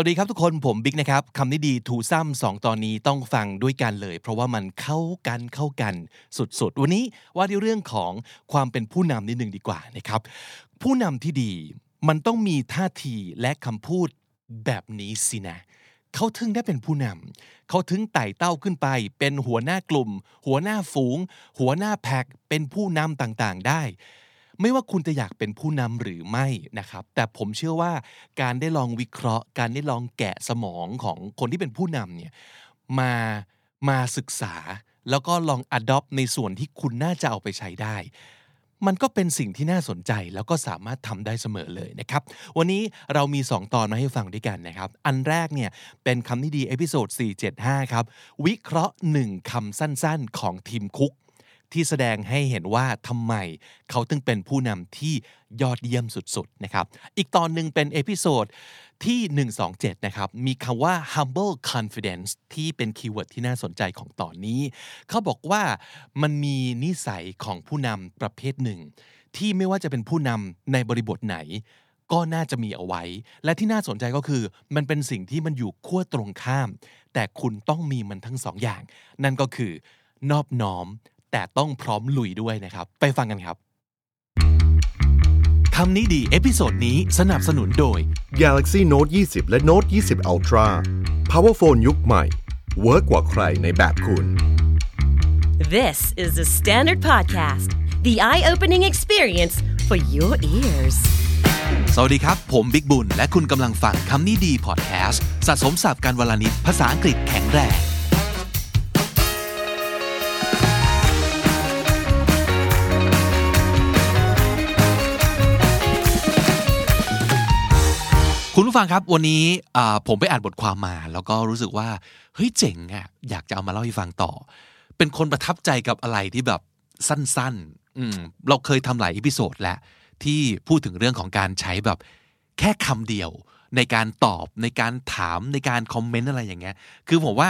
วัสดีครับทุกคนผมบิ๊กนะครับคำนี้ดีทูซ้ำสองตอนนี้ต้องฟังด้วยกันเลย เพราะว่ามันเข้ากันเข้ากันสุดๆ วันนี้ว่าในเรื่องของความเป็นผู้นำนิดหนึ่งดีกว่านะครับ ผู้นำที่ดีมันต้องมีท่าทีและคำพูดแบบนี้สินะเขาถึงได้เป็นผู้นำเขาถึงไต่เต้าขึ้นไป เป็นหัวหน้ากลุ่ม หัวหน้าฝูง หัวหน้าแพ็กเป็นผู้นำต่างๆ ได้ ไม่ว่าคุณจะอยากเป็นผู้นำหรือไม่นะครับ แต่ผมเชื่อว่าการได้ลองวิเคราะห์ การได้ลองแกะสมองของคนที่เป็นผู้นำเนี่ยมามาศึกษา แล้วก็ลอง adopt ในส่วนที่คุณน่าจะเอาไปใช้ได้มันก็เป็นสิ่งที่น่าสนใจแล้วก็สามารถทำได้เสมอเลยนะครับ วันนี้เรามี 2 ตอนมาให้ฟังด้วยกันนะครับ อันแรกเนี่ยเป็นคำนี้ดี episode 475 ครับ วิเคราะห์ 1คำสั้นๆ ของทิมคุก ที่แสดงให้เห็นว่าทำไมเขาถึงเป็นผู้นำที่ยอดเยี่ยมสุดๆนะครับอีกตอนหนึ่งเป็น episode ที่ 127 นะครับ มีคำว่า humble confidence ที่เป็น keyword ที่น่าสนใจของตอนนี้ เขาบอกว่ามันมีนิสัยของผู้นำประเภทหนึ่ง ที่ไม่ว่าจะเป็นผู้นำในบริบทไหน ก็น่าจะมีเอาไว้ และที่น่าสนใจก็คือ มันเป็นสิ่งที่มันอยู่ขั้วตรงข้าม แต่คุณต้องมีมันทั้งสองอย่าง นั่นก็คือนอบน้อม แต่ต้องพร้อมลุยด้วยนะครับ ไปฟังกันครับคำนี้ดี episode นี้สนับสนุนโดย Galaxy Note 20 และ Note 20 Ultra Powerphone ยุคใหม่เวิร์กกว่าใครในแบบคุณ This is the Standard Podcast, the eye opening experience for your ears. สวัสดีครับ ผมบิ๊กบุญ และคุณกำลังฟังคำนี้ดีพอดแคสต์สะสมศัพท์กันวันละนิดภาษาอังกฤษแข็งแรง ผู้ฟังครับวันนี้ผมไปอ่านบทความมา แล้วก็รู้สึกว่าเฮ้ยเจ๋งอะอยากจะเอามาเล่าให้ฟังต่อ เป็นคนประทับใจกับอะไรที่แบบสั้นๆอืมเราเคยทำหลาย episode แล้วที่พูดถึงเรื่องของการใช้แบบแค่คำเดียว ในการตอบในการถามในการคอมเมนต์อะไรอย่างเงี้ย คือผมว่า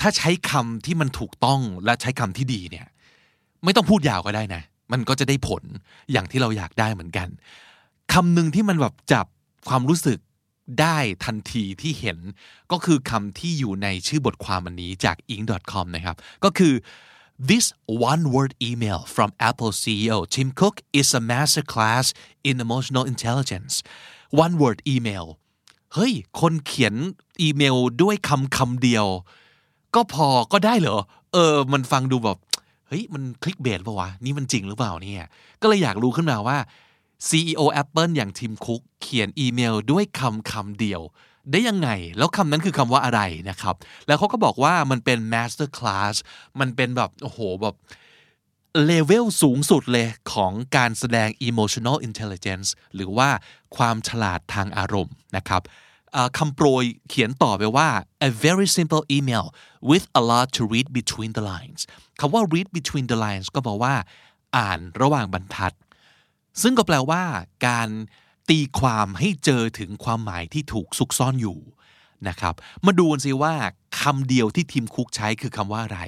ถ้าใช้คำที่มันถูกต้องและใช้คำที่ดีเนี่ย ไม่ต้องพูดยาวก็ได้นะ มันก็จะได้ผลอย่างที่เราอยากได้เหมือนกันคำหนึ่งที่มันแบบจับความรู้สึก ได้ทันทีที่เห็นก็คือคำที่อยู่ในชื่อบทความอันนี้จาก ing.com นะครับ ก็คือ this one word email from Apple CEO Tim Cook is a masterclass in emotional intelligence one word email เฮ้ย คนเขียนอีเมลด้วยคำคำเดียว ก็พอก็ได้เหรอ เออ มันฟังดูแบบ เฮ้ย มันคลิกเบสป่าวะ นี่มันจริงหรือเปล่าเนี่ย ก็เลยอยากรู้ขึ้นมาว่า CEO Apple อย่างทีมคุกเขียนอีเมลด้วยคำคำเดียว ได้ยังไง แล้วคำนั้นคือคำว่าอะไรนะครับ แล้วเขาก็บอกว่ามันเป็น master class มันเป็นแบบ โอ้โหแบบเลเวลสูงสุดเลยของการแสดง emotional intelligence หรือว่าความฉลาดทางอารมณ์นะครับคำโปรยเขียนต่อไปว่า a very simple email with a lot to read between the lines คำว่า read between the lines ก็บอกว่า อ่านระหว่างบรรทัด ซึ่งก็แปลว่า การตีความให้เจอถึงความหมายที่ถูกซุกซ่อนอยู่นะครับ มาดูกันสิว่าคำเดียวที่ทีมคุกใช้คือคำว่าอะไร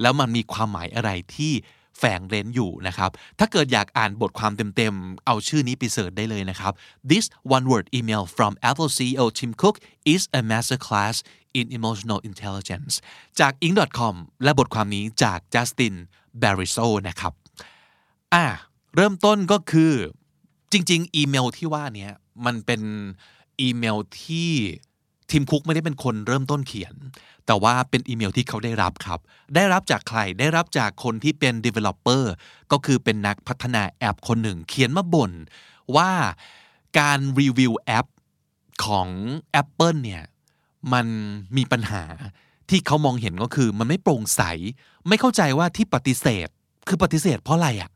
แล้วมันมีความหมายอะไรที่แฝงเร้นอยู่นะครับ ถ้าเกิดอยากอ่านบทความเต็มๆ เอาชื่อนี้ไปเสิร์ชได้เลยนะครับ This one word email from Apple CEO Tim Cook is a masterclass in emotional intelligence จาก ing.com และบทความนี้จาก Justin Bariso นะครับ อะ เริ่มต้นก็คือจริง ๆ อีเมลที่ว่านี้มันเป็นอีเมลที่ทีมคุกไม่ได้เป็นคนเริ่มต้นเขียน แต่ว่าเป็นอีเมลที่เขาได้รับครับ ได้รับจากใคร ได้รับจากคนที่เป็น developer ก็คือเป็นนักพัฒนาแอปคนหนึ่ง เขียนมาบ่นว่าการรีวิวแอปของ Apple เนี่ยมันมีปัญหาที่เขามองเห็นก็คือมันไม่โปร่งใส ไม่เข้าใจว่าที่ปฏิเสธ คือปฏิเสธเพราะอะไรอะ่ะ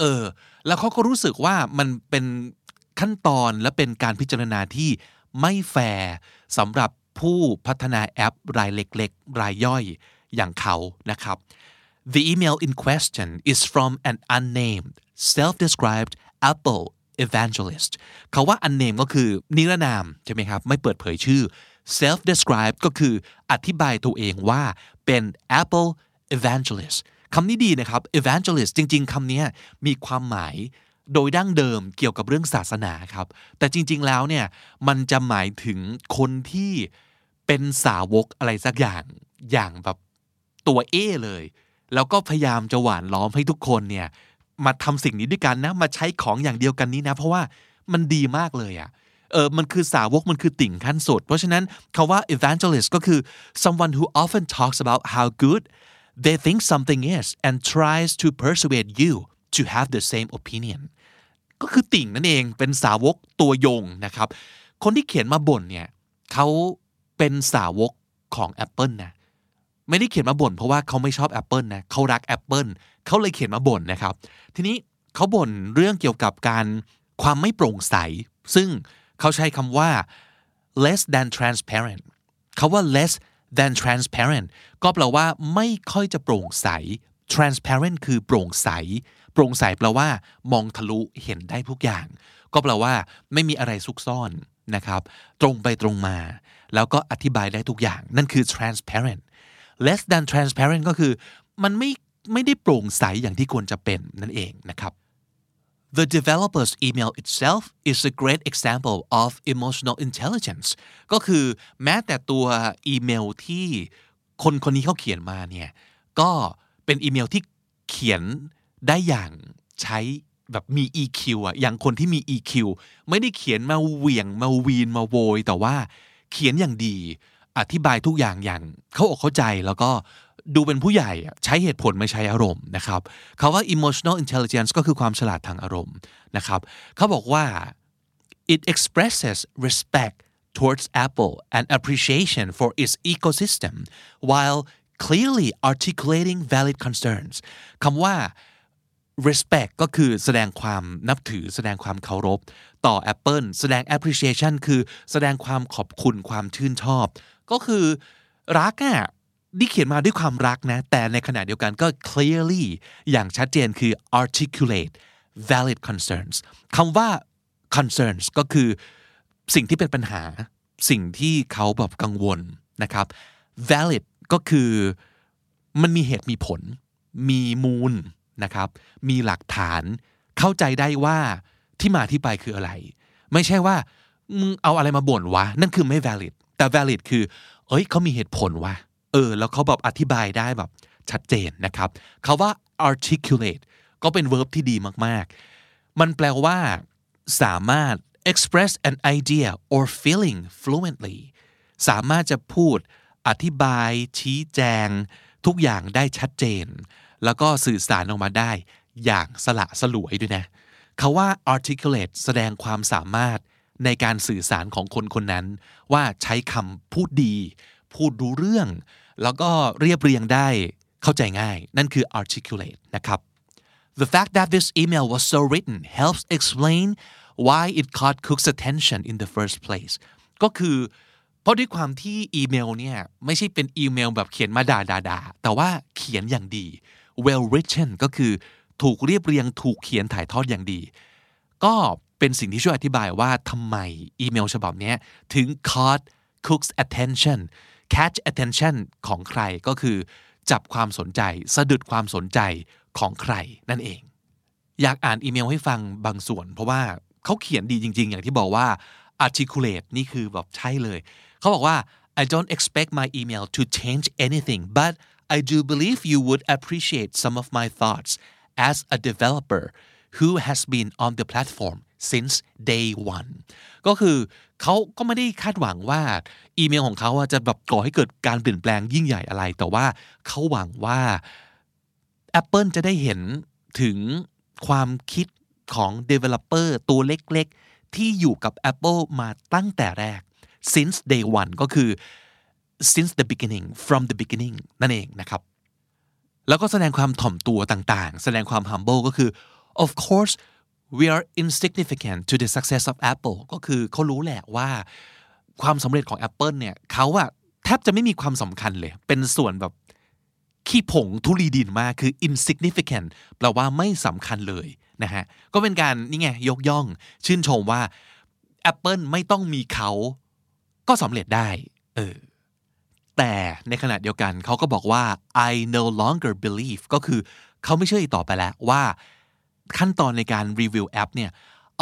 เออ แล้วเขาก็รู้สึกว่ามันเป็นขั้นตอนและเป็นการพิจารณาที่ไม่แฟร์สำหรับผู้พัฒนาแอปรายเล็กๆ รายย่อยอย่างเขานะครับ The email in question is from an unnamed self-described Apple evangelist เขาว่า unnamed ก็คือนิรนามใช่ไหมครับ ไม่เปิดเผยชื่อ self-described ก็คืออธิบายตัวเองว่าเป็น Apple evangelist คำนี้ดีนะครับ evangelist จริง ๆคำนี้มีความหมายโดยดั้งเดิมเกี่ยวกับเรื่องศาสนาครับ แต่จริง ๆ แล้วเนี่ยมันจะหมายถึงคนที่เป็นสาวกอะไรสักอย่างอย่างแบบตัวเอเลย แล้วก็พยายามจะหวานล้อมให้ทุกคนเนี่ยมาทำสิ่งนี้ด้วยกันนะ มาใช้ของอย่างเดียวกันนี้นะ เพราะว่ามันดีมากเลยอะ่ะเออมันคือสาวกมันคือติ่งขั้นสุด เพราะฉะนั้นคาว่า evangelist ก็คือ someone who often talks about how good they think something is and tries to persuade you to have the same opinion ก็คือติ่งนั่นเองเป็นสาวกตัวยงนะครับ คนที่เขียนมาบ่นเนี่ยเขาเป็นสาวกของ Apple นะไม่ได้เขียนมาบ่นเพราะว่าเขาไม่ชอบ Apple นะเขารัก Apple เขาเลยเขียนมาบ่นนะครับ ทีนี้เขาบ่นเรื่องเกี่ยวกับการความไม่โปร่งใส ซึ่งเขาใช้คำว่า less than transparent คาว่า less than transparent ก็แปลว่าไม่ค่อยจะโปร่งใส transparent คือโปร่งใส โปร่งใสแปลว่า มองทะลุเห็นได้ทุกอย่าง ก็แปลว่า ไม่มีอะไรซุกซ่อนนะครับ ตรงไปตรงมา แล้วก็อธิบายได้ทุกอย่าง นั่นคือ transparent less than transparent ก็คือ มันไม่ไม่ได้โปร่งใสอย่างที่ควรจะเป็นนั่นเองนะครับ The developer's email itself is a great example of emotional intelligence ก็คือแม้แต่ตัวอีเมลที่คนคนนี้เขาเขียนมาเนี่ย ก็เป็นอีเมลที่เขียนได้อย่างใช้แบบมี EQ อะอย่างคนที่มี EQ ไม่ได้เขียนมาเหวี่ยงมาวีนมาโวย แต่ว่าเขียนอย่างดี อธิบายทุกอย่างอย่าง เข้าอกเข้าใจแล้วก็ ดูเป็นผู้ใหญ่ใช้เหตุผลไม่ใช้อารมณ์นะครับเขาว่า emotional intelligence ก็คือความฉลาดทางอารมณ์นะครับเขาบอกว่า it expresses respect towards Apple and appreciation for its ecosystem while clearly articulating valid concerns คำว่า respect ก็คือแสดงความนับถือ แสดงความเคารพ ต่อ Apple แสดง appreciation คือแสดงความขอบคุณความชื่นชอบ ก็คือรักอะ่ะ นี่เขียนมาด้วยความรักนะ แต่ในขณะเดียวกันก็ clearly อย่างชัดเจนคือ articulate valid concerns คำว่า concerns ก็คือสิ่งที่เป็นปัญหา สิ่งที่เขาแบบกังวลนะครับ valid ก็คือมันมีเหตุมีผล มีมูลนะครับ มีหลักฐาน เข้าใจได้ว่าที่มาที่ไปคืออะไร ไม่ใช่ว่ามึงเอาอะไรมาบ่นวะ นั่นคือไม่ valid แต่ valid คือ เอ้ยเขามีเหตุผลวะ เออ แล้วเขาแบบอธิบายได้แบบชัดเจนนะครับเขาว่า articulate ก็เป็น verb ที่ดีมากๆ มันแปลว่า สามารถ express an idea or feeling fluently สามารถจะพูดอธิบาย ชี้แจง ทุกอย่างได้ชัดเจน แล้วก็สื่อสารออกมาได้ อย่างสละสลวยด้วยนะเขาว่า articulate แสดงความสามารถในการสื่อสารของคนคนนั้น ว่าใช้คำพูดดี พูดรู้เรื่อง แล้วก็เรียบเรียงได้เข้าใจง่าย นั่นคือ articulate นะครับ The fact that this email was so written helps explain why it caught Cook's attention in the first place ก็คือเพราะด้วยความที่อีเมลเนี่ยไม่ใช่เป็นอีเมลแบบเขียนมาด่าด่าแต่ว่าเขียนอย่างดี well written ก็คือถูกเรียบเรียงถูกเขียนถ่ายทอดอย่างดี ก็เป็นสิ่งที่ช่วยอธิบายว่าทำไมอีเมลฉบับนี้ถึง caught Cook's attention catch attention ของใครก็คือ จับความสนใจ สะดุดความสนใจของใครนั่นเอง อยากอ่านอีเมลให้ฟังบางส่วน เพราะว่าเขาเขียนดีจริง ๆ อย่างที่บอกว่า articulate นี่คือแบบใช่เลย เขาบอกว่า I don't expect my email to change anything but I do believe you would appreciate some of my thoughts as a developer who has been on the platform since day one ก็คือเขาก็ไม่ได้คาดหวังว่าอีเมลของเขาจะแบบก่อให้เกิดการเปลี่ยนแปลงยิ่งใหญ่อะไร แต่ว่าเขาหวังว่า Apple จะได้เห็นถึงความคิดของ Developer ตัวเล็กๆ ที่อยู่กับ Apple มาตั้งแต่แรก since day one ก็คือ since the beginning from the beginning นั่นเองนะครับ แล้วก็แสดงความถ่อมตัวต่างๆ แสดงความ humble ก็คือ of course we are insignificant to the success of Apple ก็คือเขารู้แหละว่าความสำเร็จของ Apple เนี่ยเขาอะแทบจะไม่มีความสำคัญเลย เป็นส่วนแบบขี้ผงทุลีดินมากคือ insignificant แปลว่าไม่สำคัญเลยนะฮะ ก็เป็นการนี่ไงยกย่อง ชื่นชมว่า Apple ไม่ต้องมีเขาก็สำเร็จได้ เออ แต่ในขณะเดียวกันเขาก็บอกว่า I no longer believe ก็คือเขาไม่เชื่ออีกต่อไปแล้วว่า ขั้นตอนในการรีวิวแอปเนี่ย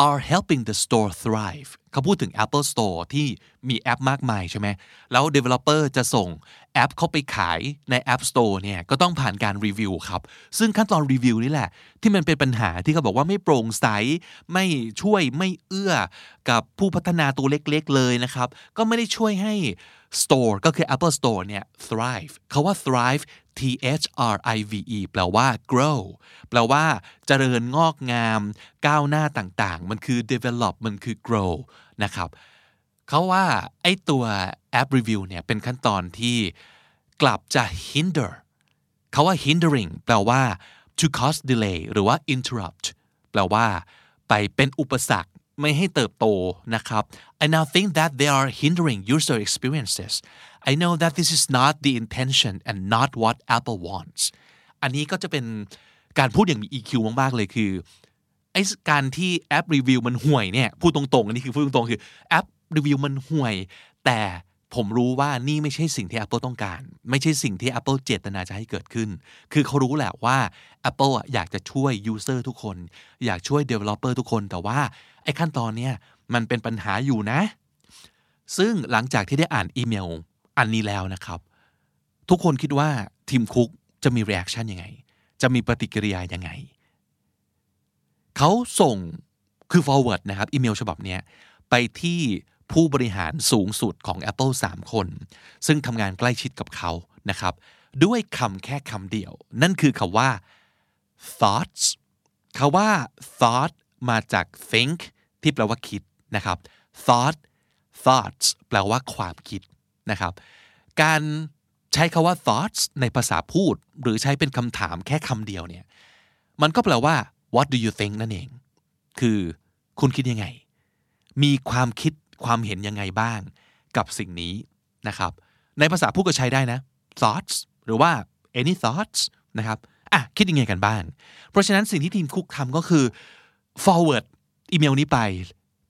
are helping the store thrive เขาพูดถึง Apple Store ที่มีแอปมากมายใช่ไหม แล้ว developer จะส่งแอปเข้าไปขายใน App Store เนี่ยก็ต้องผ่านการรีวิวครับ ซึ่งขั้นตอนรีวิวนี่แหละ ที่มันเป็นปัญหาที่เขาบอกว่าไม่โปร่งใส ไม่ช่วยไม่เอื้อกับผู้พัฒนาตัวเล็กๆเลยนะครับ ก็ไม่ได้ช่วยให้ store ก็คือ Apple Store เนี่ย thrive เขาว่า thrive T H R I V E แปลว่า grow แปลว่า เจริญงอกงาม ก้าวหน้าต่างๆ มันคือ develop มันคือ grow นะครับเขาว่าไอ้ตัวแอปรีวิวเนี่ยเป็นขั้นตอนที่กลับจะ hinder เขาว่า hindering แปลว่า to cause delay หรือว่า interrupt แปลว่า ไปเป็นอุปสรรค ไม่ให้เติบโตนะครับ I now think that they are hindering user experiences I know that this is not the intention and not what Apple wants อันนี้ก็จะเป็นการพูดอย่างมี EQ มากๆเลยคือไอ้การที่แอปรีวิวมันห่วยเนี่ยพูดตรงๆอันนี้คือพูดตรงๆคือแอปรีวิวมันห่วย แต่ ผมรู้ว่านี่ไม่ใช่สิ่งที่ Apple ต้องการ ไม่ใช่สิ่งที่ Apple เจตนาจะให้เกิดขึ้น คือเขารู้แหละว่า Apple อะอยากจะช่วย User ทุกคน อยากช่วย Developer ทุกคน แต่ว่าไอ้ขั้นตอนเนี้ยมันเป็นปัญหาอยู่นะ ซึ่งหลังจากที่ได้อ่านอีเมลอันนี้แล้วนะครับ ทุกคนคิดว่าทีมคุกจะมี reaction ยังไง จะมีปฏิกิริยายังไง เขาส่งคือ forward นะครับอีเมลฉบับนี้ไปที่ ผู้บริหารสูงสุดของ Apple 3 คน ซึ่งทำงานใกล้ชิดกับเขานะครับ ด้วยคำแค่คำเดียว นั่นคือคำว่า thoughts คำว่า thought มาจาก think ที่แปลว่าคิดนะครับ thought thoughts แปลว่าความคิดนะครับ การใช้คาว่า thoughts ในภาษาพูด หรือใช้เป็นคำถามแค่คำเดียวเนี่ย มันก็แปลว่า what do you think นั่นเอง คือคุณคิดยังไง มีความคิด ความเห็นยังไงบ้างกับสิ่งนี้นะครับ ในภาษาพูดก็ใช้ได้นะ thoughts หรือว่า any thoughts นะครับอะคิดยังไงกันบ้าง เพราะฉะนั้นสิ่งที่ทีมคุกทำก็คือ forward อีเมลนี้ไป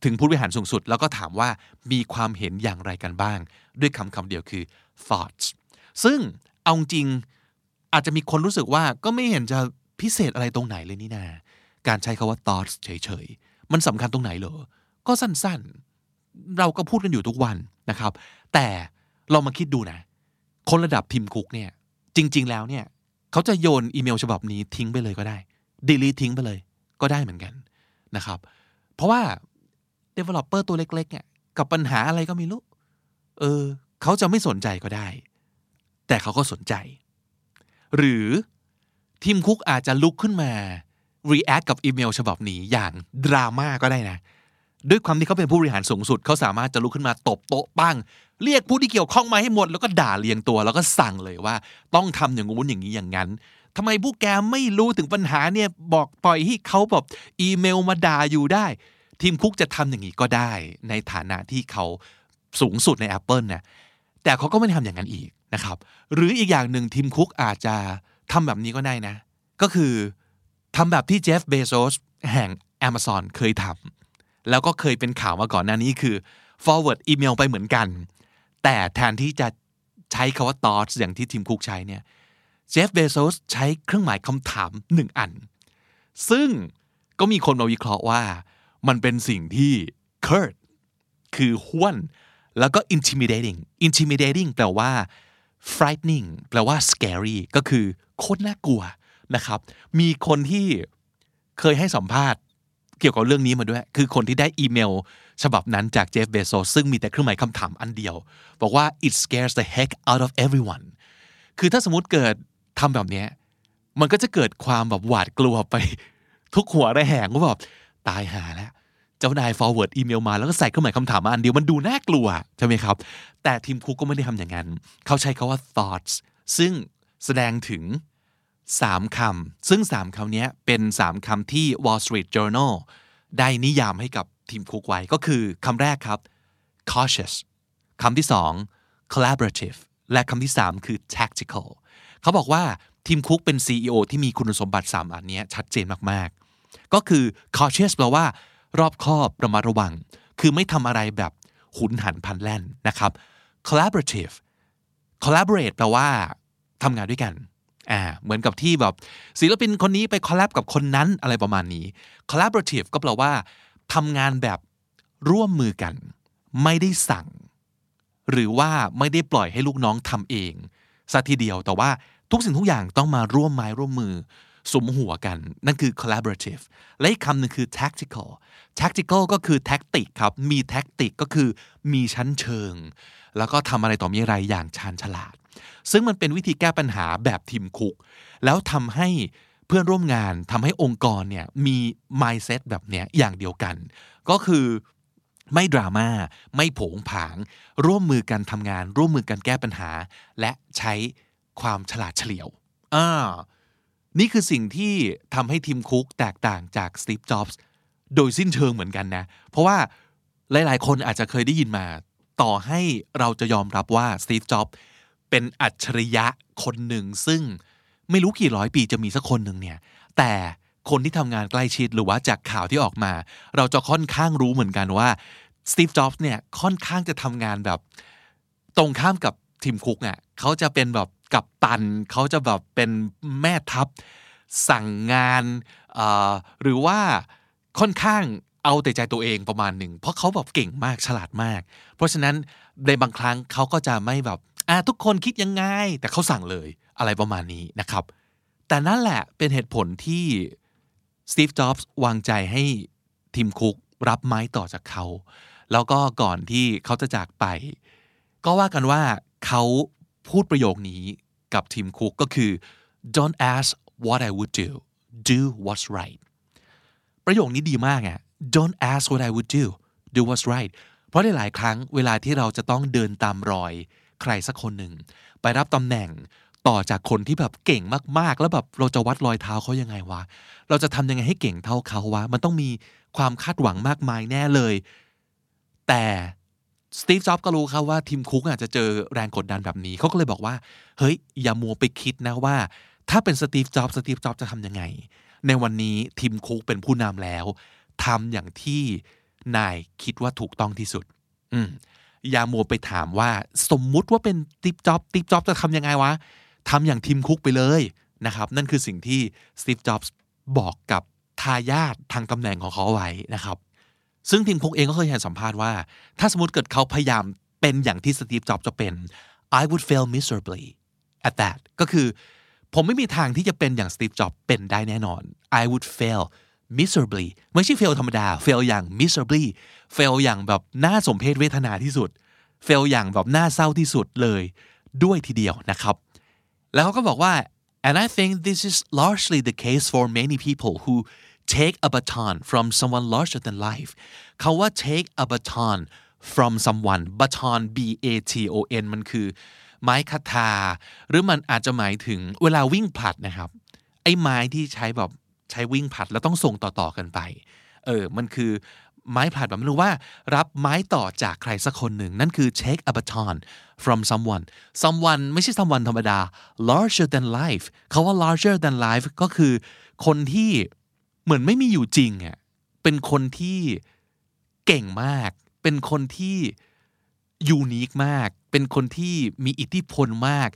ถึงผู้บริหารสูงสุด แล้วก็ถามว่ามีความเห็นอย่างไรกันบ้าง ด้วยคำคำเดียวคือ thoughts ซึ่งเอาจริงอาจจะมีคนรู้สึกว่าก็ไม่เห็นจะพิเศษอะไรตรงไหนเลยนี่นา การใช้คาว่า thoughts เฉยๆ มันสำคัญตรงไหนเหรอ ก็สั้นๆ เราก็พูดกันอยู่ทุกวันนะครับ แต่เรามาคิดดูนะ คนระดับทีมคุกเนี่ย จริง ๆ แล้วเนี่ย เขาจะโยนอีเมลฉบับนี้ทิ้งไปเลยก็ได้ delete ทิ้งไปเลยก็ได้เหมือนกันนะครับ เพราะว่า developer ตัวเล็ก ๆ เนี่ย กับปัญหาอะไรก็ไม่รู้ เออ เขาจะไม่สนใจก็ได้ แต่เขาก็สนใจ หรือทีมคุกอาจจะลุกขึ้นมา react กับอีเมลฉบับนี้อย่างดราม่าก็ได้นะ ด้วยความที่เขาเป็นผู้บริหารสูงสุด เขาสามารถจะลุกขึ้นมาตบโต๊ะบ้งเรียกผู้ที่เกี่ยวข้องมาให้หมด แล้วก็ด่าเลียงตัว แล้วก็สั่งเลยว่า ต้องทำอย่างงู้นอย่างนี้อย่างนั้นทำไมพวกแกไม่รู้ถึงปัญหาเนี่ยบอกปล่อยให้เขาแบบอีเมลมาด่าอยู่ได้ ทีมคุกจะทำอย่างนี้ก็ได้ ในฐานะที่เขาสูงสุดใน Apple นะแต่เขาก็ไม่ทำอย่างนั้นอีกนะครับ หรืออีกอย่างหนึ่งทีมคุกอาจจะทำแบบนี้ก็ได้นะ ก็คือทำแบบที่เจฟเบโซสแห่ง Amazon เคยทำ แล้วก็เคยเป็นข่าวมาก่อนหน้านี้คือ forward อีเมลไปเหมือนกัน แต่แทนที่จะใช้คาว่า thoughts อย่างที่ทีมคุกใช้เนี่ยเจฟเบโซสใช้เครื่องหมายคำถามหนึ่งอัน ซึ่งก็มีคนมาวิเคราะห์ว่า มันเป็นสิ่งที่ curt คือห้วน แล้วก็ intimidating intimidating แปลว่า frightening แปลว่า scary ก็คือโคตรน่ากลัวนะครับ มีคนที่เคยให้สัมภาษณ์ เกี่ยวกับเรื่องนี้มาด้วย คือคนที่ได้อีเมล ฉบับนั้นจากเจฟเบโซซึ่งมีแต่เครื่องหมายคำถามอันเดียว บอกว่า it scares the heck out of everyone คือถ้าสมมติเกิดทำแบบนี้มันก็จะเกิดความแบบหวาดกลัวไป ทุกหัวระแหงว่าแบบตายหาแล้ว เจ้านาย forward อีเมลมาแล้วก็ใส่เครื่องหมายคำถามมาอันเดียวมันดูน่ากลัวใช่ไหมครับ แต่ทีมคุกก็ไม่ได้ทำอย่างนั้น เขาใช้คาว่า thoughts ซึ่งแสดงถึง 3คำซึ่ง 3คำนี้เป็น 3คำที่ Wall Street Journal ได้นิยามให้กับทีมคุกไว้ก็คือคำแรกครับ cautious คำที่สอง collaborative และคำที่สามคือ tactical เขาบอกว่าทีมคุกเป็น CEO ที่มีคุณสมบัติ 3 อันนี้ชัดเจนมากๆ ก็คือ cautious แปลว่า รอบคอบระมัดระวัง คือไม่ทำอะไรแบบหุนหันพันแล่นนะครับ collaborative collaborate แปลว่าทำงานด้วยกัน อ่าเหมือนกับที่แบบศิลปินคนนี้ไปคอลแลบกับคนนั้นอะไรประมาณนี้ collaborative ก็แปลว่าทำงานแบบร่วมมือกัน ไม่ได้สั่ง หรือว่าไม่ได้ปล่อยให้ลูกน้องทำเองสัทีเดียวแต่ว่าทุกสิ่งทุกอย่างต้องมาร่วมไม้ร่วมมือสมหัวกัน นั่นคือ collaborative และอีกคำหนึ่งคือ tactical tactical ก็คือ tactic ครับ มี tactic ก็คือมีชั้นเชิง แล้วก็ทำอะไรต่อมีอะไรอย่างชาญฉลาด ซึ่งมันเป็นวิธีแก้ปัญหาแบบทีมคุก แล้วทำให้เพื่อนร่วมงานทำให้องค์กรเนี่ยมี mindset แบบเนี้ยอย่างเดียวกัน ก็คือไม่ดราม่าไม่ผงผาง ร่วมมือกันทำงาน ร่วมมือกันแก้ปัญหา และใช้ความฉลาดเฉลียวอ่านี่คือสิ่งที่ทำให้ทีมคุกแตกต่างจากสตีฟจ็อบส์โดยสิ้นเชิงเหมือนกันนะ เพราะว่าหลาย ๆ คนอาจจะเคยได้ยินมา ต่อให้เราจะยอมรับว่าสตีฟจ็อบส์ เป็นอัจฉริยะคนหนึ่งซึ่งไม่รู้กี่ร้อยปีจะมีสักคนหนึ่งเนี่ย แต่คนที่ทำงานใกล้ชิดหรือว่าจากข่าวที่ออกมา เราจะค่อนข้างรู้เหมือนกันว่าสตีฟจ็อบส์เนี่ยค่อนข้างจะทำงานแบบ ตรงข้ามกับทีมคุกอะเขาจะเป็นแบบกับตัน เขาจะแบบเป็นแม่ทัพ สั่งงาน หรือว่าค่อนข้างเอาแต่ใจตัวเองประมาณหนึ่ง เพราะเขาแบบเก่งมากฉลาดมาก เพราะฉะนั้นในบางครั้งเขาก็จะไม่แบบ อ่าทุกคนคิดยังไง แต่เขาสั่งเลยอะไรประมาณนี้นะครับ แต่นั่นแหละเป็นเหตุผลที่สตีฟจ็อบส์วางใจให้ทีมคุกรับไม้ต่อจากเขา แล้วก็ก่อนที่เขาจะจากไป ก็ว่ากันว่าเขาพูดประโยคนี้กับทีมคุกก็คือ don't ask what I would do do what's right ประโยคนี้ดีมากอะ don't ask what I would do do what's right เพราะหลายครั้งเวลาที่เราจะต้องเดินตามรอย ใครสักคนหนึ่งไปรับตำแหน่งต่อจากคนที่แบบเก่งมากๆ แล้วแบบเราจะวัดรอยเท้าเขายังไงวะ เราจะทำยังไงให้เก่งเท่าเขาวะ มันต้องมีความคาดหวังมากมายแน่เลย แต่สตีฟ จ็อบก็รู้ครับว่าทีมคุกอาจจะเจอแรงกดดันแบบนี้ เขาก็เลยบอกว่า เฮ้ย อย่ามัวไปคิดนะว่า ถ้าเป็นสตีฟ จ็อบสตีฟ จ็อบจะทำยังไง ในวันนี้ทีมคุกเป็นผู้นำแล้วทำอย่างที่นายคิดว่าถูกต้องที่สุด อืม อย่ามัวไปถามว่า สมมุติว่าเป็นติฟจ็อบติฟจ็อบจะทำยังไงวะทำอย่างทีมคุกไปเลยนะครับนั่นคือสิ่งที่สตีฟจ็อบส์บอกกับทายาททางตำแหน่งของเขาไว้นะครับซึ่งทีมคุกเองก็เคยเห็นสัมภาษณ์ว่า ถ้าสมมติเกิดเขาพยายามเป็นอย่างที่สตีฟจ็อบจะเป็น I would fail miserably at that ก็คือ ผมไม่มีทางที่จะเป็นอย่างสตีฟจ็อบเป็นได้แน่นอน I would fail miserably ไม่ใช่ fail ธรรมดา fail อย่าง miserably fail อย่างแบบน่าสมเพชเวทนาที่สุด fail อย่างแบบน่าเศร้าที่สุดเลยด้วยทีเดียวนะครับ แล้วเขาก็บอกว่า and I think this is largely the case for many people who take a baton from someone larger than life เขาว่า take a baton from someone baton b a t o n มันคือ ไม้คาถาหรือมันอาจจะหมายถึงเวลาวิ่งผลัดนะครับ ไอ้ไม้ที่ใช้แบบ ใช้วิ่งผลัดแล้วต้องส่งต่อๆกันไป เออ มันคือไม้ผลัดแบบไม่รู้ว่า รับไม้ต่อจากใครสักคนหนึ่ง นั่นคือ take a baton from someone someone ไม่ใช่ someone ธรรมดา larger than life เขาว่า larger than life ก็คือคนที่เหมือนไม่มีอยู่จริงอะเป็นคนที่เก่งมาก เป็นคนที่ยูนิคมาก เป็นคนที่มีอิทธิพลมาก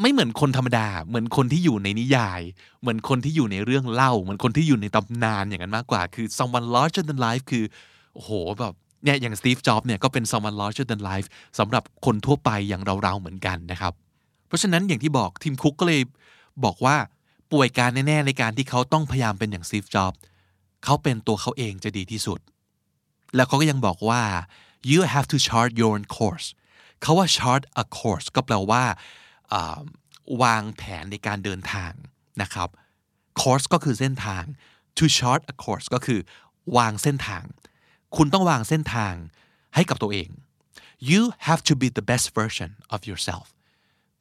ไม่เหมือนคนธรรมดา เหมือนคนที่อยู่ในนิยาย เหมือนคนที่อยู่ในเรื่องเล่า เหมือนคนที่อยู่ในตำนานอย่างนั้นมากกว่า คือ someone larger than life คือ โอ้โห แบบเนี่ยอย่างสตีฟจ็อบเนี่ยก็เป็น someone larger than life สำหรับคนทั่วไปอย่างเราๆเหมือนกันนะครับ เพราะฉะนั้นอย่างที่บอกทีมคุกก็เลยบอกว่าป่วยการแน่ๆในการที่เขาต้องพยายามเป็นอย่างซีฟจ็อบเขาเป็นตัวเขาเองจะดีที่สุด แล้วเขาก็ยังบอกว่า you have to chart your own course เขาว่า chart a course ก็แปลว่า วางแผนในการเดินทางนะครับ course ก็คือเส้นทาง to chart a course ก็คือ วางเส้นทาง คุณต้องวางเส้นทางให้กับตัวเอง you have to be the best version of yourself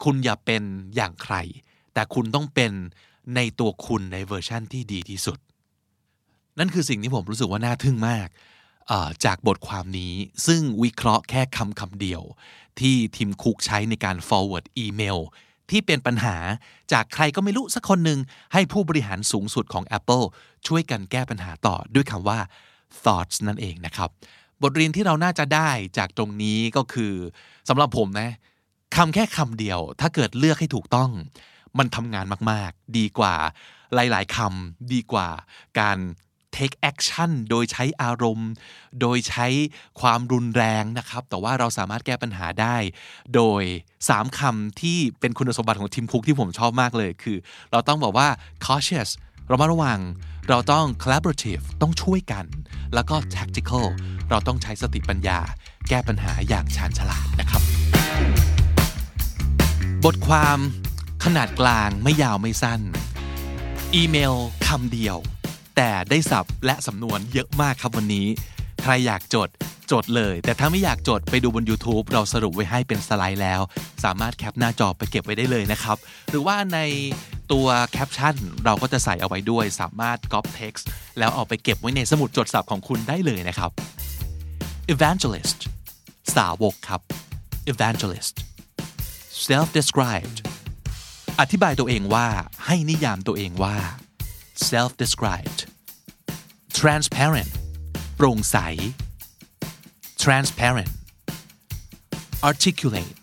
คุณอย่าเป็นอย่างใคร แต่คุณต้องเป็นในตัวคุณในเวอร์ชั่นที่ดีที่สุด นั่นคือสิ่งที่ผมรู้สึกว่าน่าทึ่งมาก จากบทความนี้ ซึ่งวิเคราะห์แค่คำคำเดียว ที่ทีมคุกใช้ในการ forward อีเมลที่เป็นปัญหาจากใครก็ไม่รู้สักคนหนึ่งให้ผู้บริหารสูงสุดของ Apple ช่วยกันแก้ปัญหาต่อด้วยคำว่า thoughts นั่นเองนะครับ บทเรียนที่เราน่าจะได้จากตรงนี้ก็คือสำหรับผมนะคำแค่คำเดียว ถ้าเกิดเลือกให้ถูกต้อง มันทำงานมาก ๆ ดีกว่าหลาย ๆคำดีกว่าการ take action โดยใช้อารมณ์ โดยใช้ความรุนแรงนะครับ แต่ว่าเราสามารถแก้ปัญหาได้ โดย 3คำที่เป็นคุณสมบัติของทีมคุกที่ผมชอบมากเลยคือ เราต้องบอกว่า cautious เรามาระวัง เราต้อง collaborative ต้องช่วยกัน แล้วก็ tactical เราต้องใช้สติปัญญา แก้ปัญหาอย่างชาญฉลาดนะครับ บทความขนาดกลางไม่ยาวไม่สั้น อีเมลคำเดียว แต่ได้สับและสำนวนเยอะมากครับวันนี้ ใครอยากจดจดเลย แต่ถ้าไม่อยากจดไปดูบน YouTube เราสรุปไว้ให้เป็นสไลด์แล้ว สามารถแคปหน้าจอไปเก็บไว้ได้เลยนะครับ หรือว่าในตัวแคปชั่นเราก็จะใส่เอาไว้ด้วย สามารถ copy text แล้วเอาไปเก็บไว้ในสมุดจดสับของคุณได้เลยนะครับ evangelist สาวกครับ evangelist self described อธิบายตัวเองว่าให้นิยามตัวเองว่า self described transparent โปร่งใส transparent articulate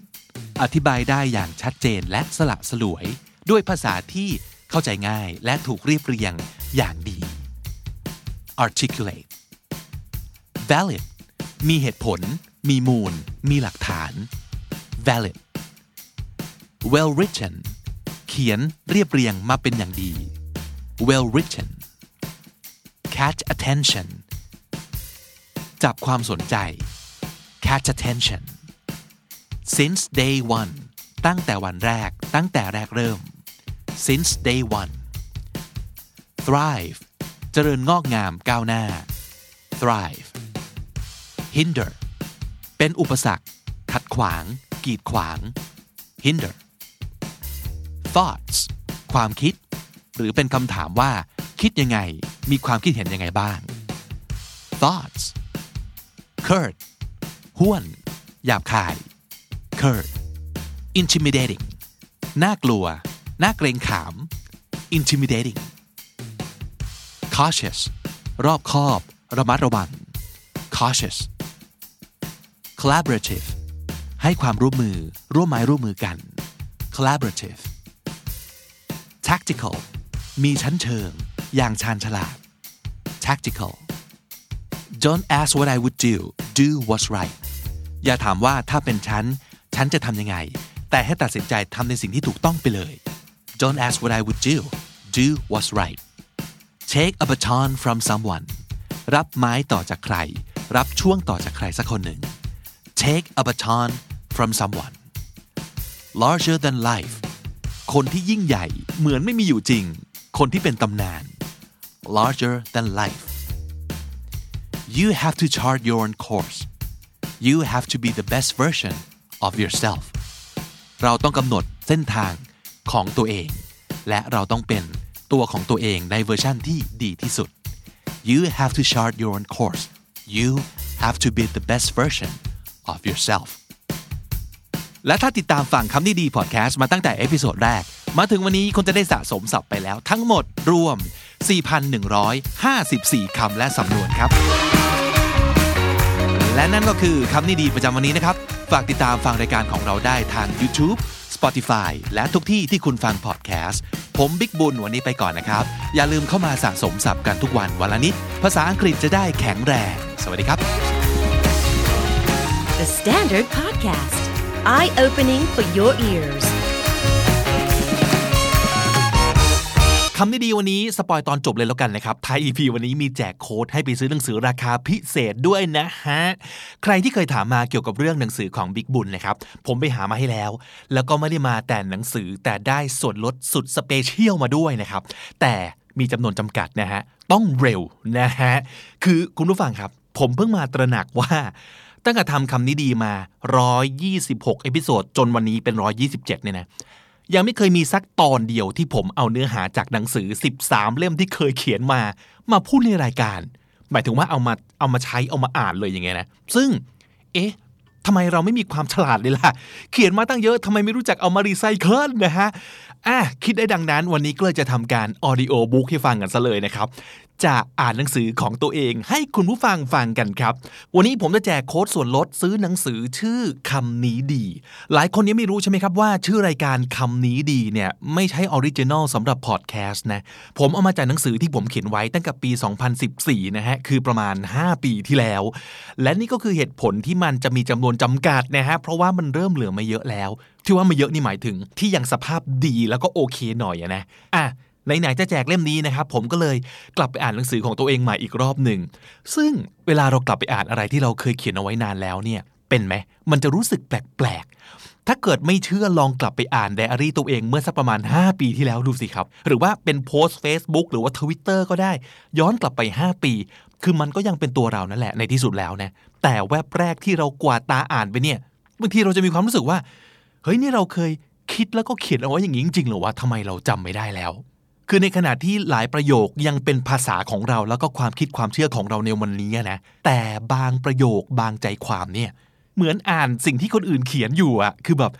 อธิบายได้อย่างชัดเจนและสละสลวย ด้วยภาษาที่เข้าใจง่ายและถูกเรียบเรียงอย่างดี articulate valid มีเหตุผล มีมูล มีหลักฐาน valid well written เขียนเรียบเรียงมาเป็นอย่างดี well written catch attention จับความสนใจ catch attention since day one ตั้งแต่วันแรก ตั้งแต่แรกเริ่ม since day one thrive เจริญงอกงามก้าวหน้า thrive hinder เป็นอุปสรรค ขัดขวาง กีดขวาง hinder thoughts ความคิด หรือเป็นคำถามว่า คิดยังไง มีความคิดเห็นยังไงบ้าง thoughts curt ห้วน หยาบคาย curt intimidating น่ากลัว น่าเกรงขาม intimidating cautious รอบคอบ ระมัดระวัง cautious collaborative ให้ความร่วมมือ ร่วมไม้ร่วมมือกัน collaborative tactical มีชั้นเชิง อย่างชาญฉลาด tactical don't ask what I would do do what's right อย่าถามว่าถ้าเป็นฉัน ฉันจะทำยังไง แต่ให้ตัดสินใจทำในสิ่งที่ถูกต้องไปเลย don't ask what I would do do what's right take a baton from someone รับไม้ต่อจากใคร รับช่วงต่อจากใครสักคนหนึ่ง take a baton from someone larger than life คนที่ยิ่งใหญ่เหมือนไม่มีอยู่จริง คนที่เป็นตำนาน larger than life you have to chart your own course you have to be the best version of yourself เราต้องกำหนดเส้นทางของตัวเอง และเราต้องเป็นตัวของตัวเองในเวอร์ชั่นที่ดีที่สุด you have to chart your own course you have to be the best version of yourself และถ้าติดตามฟังคำนี้ดีพอดแคสต์มาตั้งแต่ episode แรก มาถึงวันนี้คุณจะได้สะสมศัพท์ไปแล้วทั้งหมดรวม 4,154 คำและสำนวนครับ และนั่นก็คือคำนี้ดีประจำวันนี้นะครับ ฝากติดตามฟังรายการของเราได้ทาง YouTube Spotify และทุกที่ที่คุณฟังพอดแคสต์ ผมบิ๊กบุญวันนี้ไปก่อนนะครับ อย่าลืมเข้ามาสะสมศัพท์กันทุกวันวันละนิด ภาษาอังกฤษจะได้แข็งแรง สวัสดีครับ The Standard Podcast, eye opening for your ears. คำนี้ดีวันนี้ spoil ตอนจบเลยแล้วกันนะครับไทย EP วันนี้มีแจกโค้ดให้ไปซื้อหนังสือราคาพิเศษด้วยนะฮะ ใครที่เคยถามมาเกี่ยวกับเรื่องหนังสือของบิ๊กบุญนะครับผมไปหามาให้แล้ว แล้วก็ไม่ได้มาแต่หนังสือแต่ได้ส่วนลดสุด special มาด้วยนะครับ แต่มีจำนวนจำกัดนะฮะต้องเร็วนะฮะคือคุณผู้ฟังครับ ผมเพิ่งมาตระหนักว่าตั้งแต่ทำคำนี้ดีมา 126 episode จนวันนี้เป็น 127 เนี่ยนะ ยังไม่เคยมีสักตอนเดียวที่ผมเอาเนื้อหาจากหนังสือ 13 เล่มที่เคยเขียนมา มาพูดในรายการ หมายถึงว่าเอามาเอามาใช้เอามาอ่านเลยอย่างเงี้ยนะ ซึ่ง เอ๊ะทำไมเราไม่มีความฉลาดเลยล่ะ เขียนมาตั้งเยอะทำไมไม่รู้จักเอามารีไซเคิลนะฮะอะคิดได้ดังนั้นวันนี้ก็เลยจะทำการ audiobook ให้ฟังกันซะเลยนะครับ จะอ่านหนังสือของตัวเอง ให้คุณผู้ฟังฟังกันครับ วันนี้ผมจะแจกโค้ดส่วนลดซื้อหนังสือชื่อคำนี้ดี หลายคนยังไม่รู้ใช่ไหมครับว่า ชื่อรายการคำนี้ดีเนี่ยไม่ใช่ original สำหรับพอดแคสต์นะ ผมเอามาจากหนังสือที่ผมเขียนไว้ตั้งแต่ปี 2014 นะฮะ คือประมาณ 5 ปีที่แล้ว และนี่ก็คือเหตุผลที่มันจะมีจำนวนจำกัดนะฮะ เพราะว่ามันเริ่มเหลือไม่เยอะแล้ว ที่ว่าไม่เยอะนี่หมายถึงที่ยังสภาพดีแล้วก็โอเคหน่อยอะนะอะ ไหนๆจะแจกเล่มนี้นะครับ ผมก็เลยกลับไปอ่านหนังสือของตัวเองใหม่อีกรอบหนึ่ง ซึ่งเวลาเรากลับไปอ่านอะไรที่เราเคยเขียนเอาไว้นานแล้วเนี่ย เป็นไหม มันจะรู้สึกแปลกๆ ถ้าเกิดไม่เชื่อลองกลับไปอ่านไดอารี่ตัวเองเมื่อสักประมาณ 5 ปีที่แล้วดูสิครับ หรือว่าเป็นโพสต์ Facebook หรือว่า Twitter ก็ได้ ย้อนกลับไป 5 ปี คือมันก็ยังเป็นตัวเรานั่นแหละในที่สุดแล้วนะ แต่แวบแรกที่เรากวาดตาอ่านไปเนี่ย บางทีเราจะมีความรู้สึกว่า เฮ้ยนี่เราเคยคิดแล้วก็เขียนเอาไว้อย่างนี้จริงๆหรอวะทำไมเราจำไม่ได้แล้ว คือในขณะที่หลายประโยคยังเป็นภาษาของเราแล้วก็ความคิดความเชื่อของเราในวันนี้นะ แต่บางประโยคบางใจความเนี่ย เหมือนอ่านสิ่งที่คนอื่นเขียนอยู่อะคือแบบ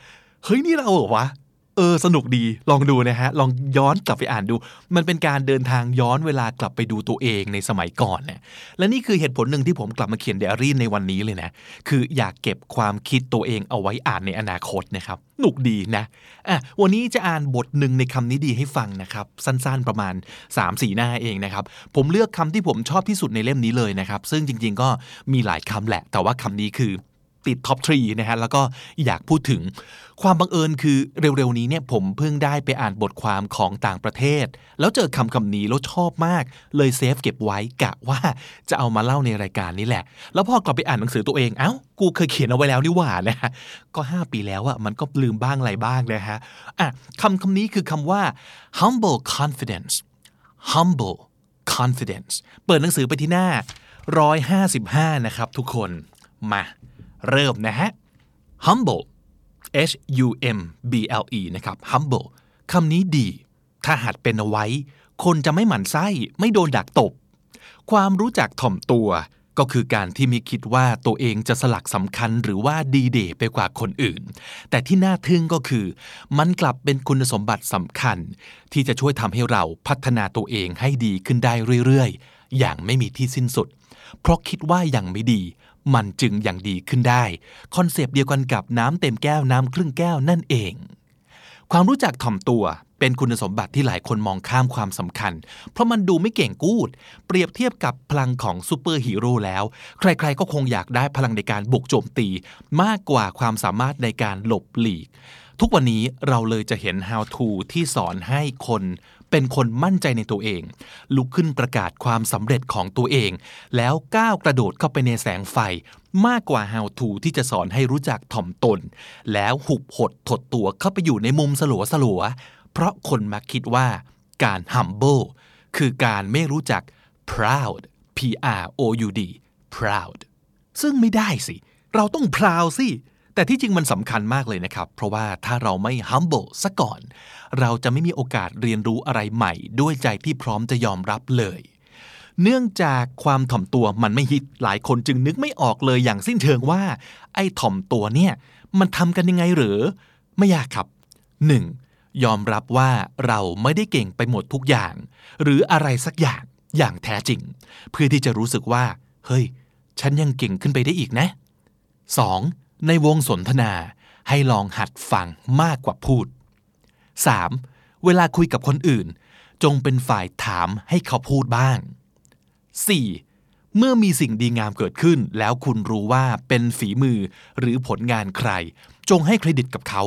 เฮ้ยนี่เราเหรอวะ เออสนุกดีลองดูนะฮะ ลองย้อนกลับไปอ่านดู มันเป็นการเดินทางย้อนเวลากลับไปดูตัวเองในสมัยก่อนเนี่ยและนี่คือเหตุผลหนึ่งที่ผมกลับมาเขียนไดอารี่ในวันนี้เลยนะ คืออยากเก็บความคิดตัวเองเอาไว้อ่านในอนาคตนะครับหนุกดีนะอะวันนี้จะอ่านบทหนึ่งในคำนี้ดีให้ฟังนะครับ สั้นๆประมาณ 3-4 หน้าเองนะครับผมเลือกคำที่ผมชอบที่สุดในเล่มนี้เลยนะครับ ซึ่งจริง ๆ ก็มีหลายคำแหละ แต่ว่าคำนี้คือ ติด top three นะฮะแล้วก็อยากพูดถึงความบังเอิญคือเร็วๆนี้เนี่ยผมเพิ่งได้ไปอ่านบทความของต่างประเทศ แล้วเจอคำคำนี้แล้วชอบมาก เลยเซฟเก็บไว้กะว่าจะเอามาเล่าในรายการนี้แหละ แล้วพอกลับไปอ่านหนังสือตัวเองเอ้า กูเคยเขียนเอาไว้แล้วนี่หว่านะฮะก็ 5 ปีแล้วอะมันก็ลืมบ้างอะไรบ้างนะฮะอะคำคำนี้คือคำว่า humble confidence humble confidence เปิดหนังสือไปที่หน้า 155 นะครับทุกคนมา เริ่มนะฮะ humble H U M B L E นะครับ humble คำนี้ดี ถ้าหัดเป็นเอาไว้ คนจะไม่หมั่นไส้ไม่โดนดักตบ ความรู้จักถ่อมตัว ก็คือการที่มีคิดว่าตัวเองจะสลักสำคัญหรือว่าดีเดย์ไปกว่าคนอื่น แต่ที่น่าทึ่งก็คือ มันกลับเป็นคุณสมบัติสำคัญ ที่จะช่วยทำให้เราพัฒนาตัวเองให้ดีขึ้นได้เรื่อยๆ อย่างไม่มีที่สิ้นสุด เพราะคิดว่ายังไม่ดี มันจึงยังดีขึ้นได้ concept เดียวกันกับน้ำเต็มแก้วน้ำครึ่งแก้วนั่นเอง ความรู้จักถ่อมตัวเป็นคุณสมบัติที่หลายคนมองข้ามความสำคัญ เพราะมันดูไม่เก๋กู๊ด เปรียบเทียบกับพลังของซูเปอร์ฮีโร่แล้ว ใครๆก็คงอยากได้พลังในการบุกโจมตี มากกว่าความสามารถในการหลบหลีก ทุกวันนี้เราเลยจะเห็น how to ที่สอนให้คน เป็นคนมั่นใจในตัวเอง ลุกขึ้นประกาศความสำเร็จของตัวเอง แล้วก้าวกระโดดเข้าไปในแสงไฟ มากกว่า how to ที่จะสอนให้รู้จักถ่อมตน แล้วหุบหดถดตัวเข้าไปอยู่ในมุมสลัวสลัวๆเพราะคนมักคิดว่าการ humble คือการไม่รู้จัก proud P R O U D proud ซึ่งไม่ได้สิ เราต้อง proud สิ แต่ที่จริงมันสำคัญมากเลยนะครับ เพราะว่าถ้าเราไม่ humble ซะก่อน เราจะไม่มีโอกาสเรียนรู้อะไรใหม่ ด้วยใจที่พร้อมจะยอมรับเลย เนื่องจากความถ่อมตัวมันไม่ฮิตหลายคนจึงนึกไม่ออกเลยอย่างสิ้นเชิงว่า ไอ้ถ่อมตัวเนี่ย มันทำกันยังไงหรือ ไม่ยากครับ 1. ยอมรับว่าเราไม่ได้เก่งไปหมดทุกอย่าง หรืออะไรสักอย่างอย่างแท้จริง เพื่อที่จะรู้สึกว่า เฮ้ย ฉันยังเก่งขึ้นไปได้อีกนะ 2. ในวงสนทนาให้ลองหัดฟังมากกว่าพูด 3. เวลาคุยกับคนอื่น จงเป็นฝ่ายถามให้เขาพูดบ้าง 4. เมื่อมีสิ่งดีงามเกิดขึ้น แล้วคุณรู้ว่าเป็นฝีมือหรือผลงานใคร จงให้เครดิตกับเขา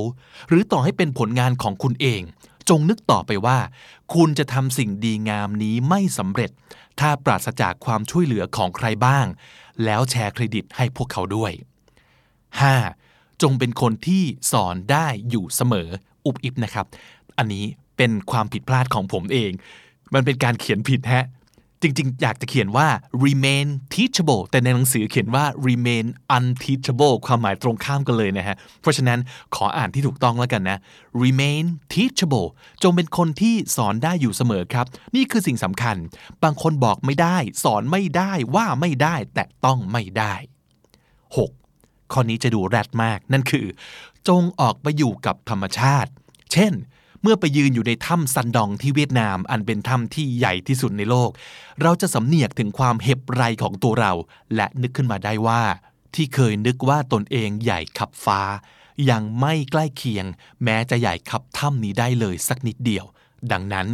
หรือต่อให้เป็นผลงานของคุณเอง จงนึกต่อไปว่า คุณจะทำสิ่งดีงามนี้ไม่สำเร็จ ถ้าปราศจากความช่วยเหลือของใครบ้าง แล้วแชร์เครดิตให้พวกเขาด้วย 5. จงเป็นคนที่สอนได้อยู่เสมออุบอิบนะครับ อันนี้เป็นความผิดพลาดของผมเอง มันเป็นการเขียนผิดฮะจริงๆ อยากจะเขียนว่า remain teachable แต่ในหนังสือเขียนว่า remain unteachable ความหมายตรงข้ามกันเลยนะฮะ เพราะฉะนั้นขออ่านที่ถูกต้องแล้วกันนะ remain teachable จงเป็นคนที่สอนได้อยู่เสมอครับ นี่คือสิ่งสำคัญ บางคนบอกไม่ได้ สอนไม่ได้ว่าไม่ได้ แต่ต้องไม่ได้ 6. ข้อนี้จะดูแรดมาก นั่นคือ จงออกไปอยู่กับธรรมชาติ เช่น เมื่อไปยืนอยู่ในถ้ำซันดองที่เวียดนาม อันเป็นถ้ำที่ใหญ่ที่สุดในโลก เราจะสำเนียกถึงความเห็บไรของตัวเรา และนึกขึ้นมาได้ว่า ที่เคยนึกว่าตนเองใหญ่ขับฟ้า ยังไม่ใกล้เคียง แม้จะใหญ่ขับถ้ำนี้ได้เลยสักนิดเดียว ดังนั้น